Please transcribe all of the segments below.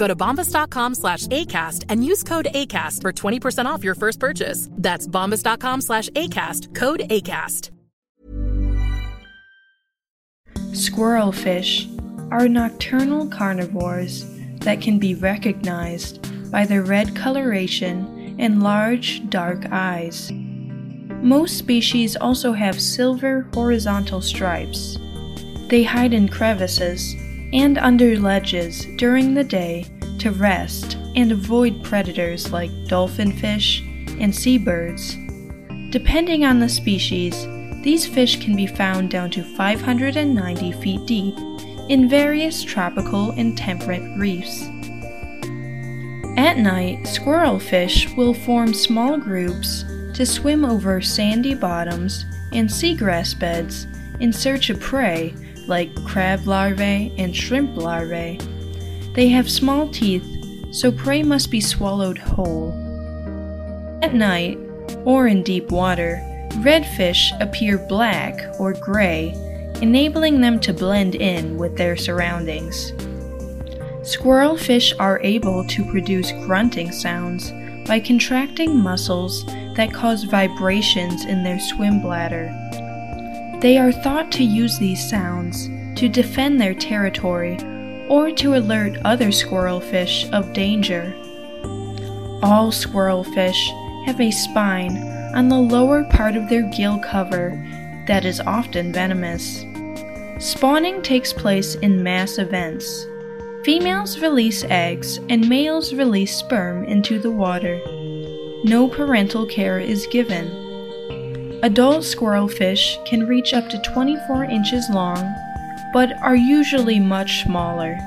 Go to bombas.com slash ACAST and use code ACAST for 20% off your first purchase. That's bombas.com slash ACAST. Code ACAST. Squirrelfish are nocturnal carnivores that can be recognized by their red coloration and large, dark eyes. Most species also have silver horizontal stripes. They hide in crevices and under ledges during the day to rest and avoid predators like dolphinfish and seabirds. Depending on the species, these fish can be found down to 590 feet deep in various tropical and temperate reefs. At night, squirrelfish will form small groups to swim over sandy bottoms and seagrass beds in search of prey like crab larvae and shrimp larvae. They have small teeth, so prey must be swallowed whole. At night, or in deep water, redfish appear black or gray, enabling them to blend in with their surroundings. Squirrelfish are able to produce grunting sounds by contracting muscles that cause vibrations in their swim bladder. They are thought to use these sounds to defend their territory or to alert other squirrelfish of danger. All squirrelfish have a spine on the lower part of their gill cover that is often venomous. Spawning takes place in mass events. Females release eggs and males release sperm into the water. No parental care is given. Adult squirrelfish can reach up to 24 inches long, but are usually much smaller.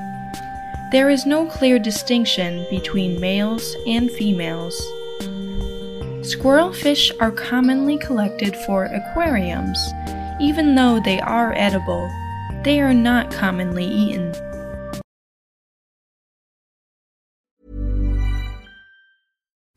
There is no clear distinction between males and females. Squirrelfish are commonly collected for aquariums. Even though they are edible, they are not commonly eaten.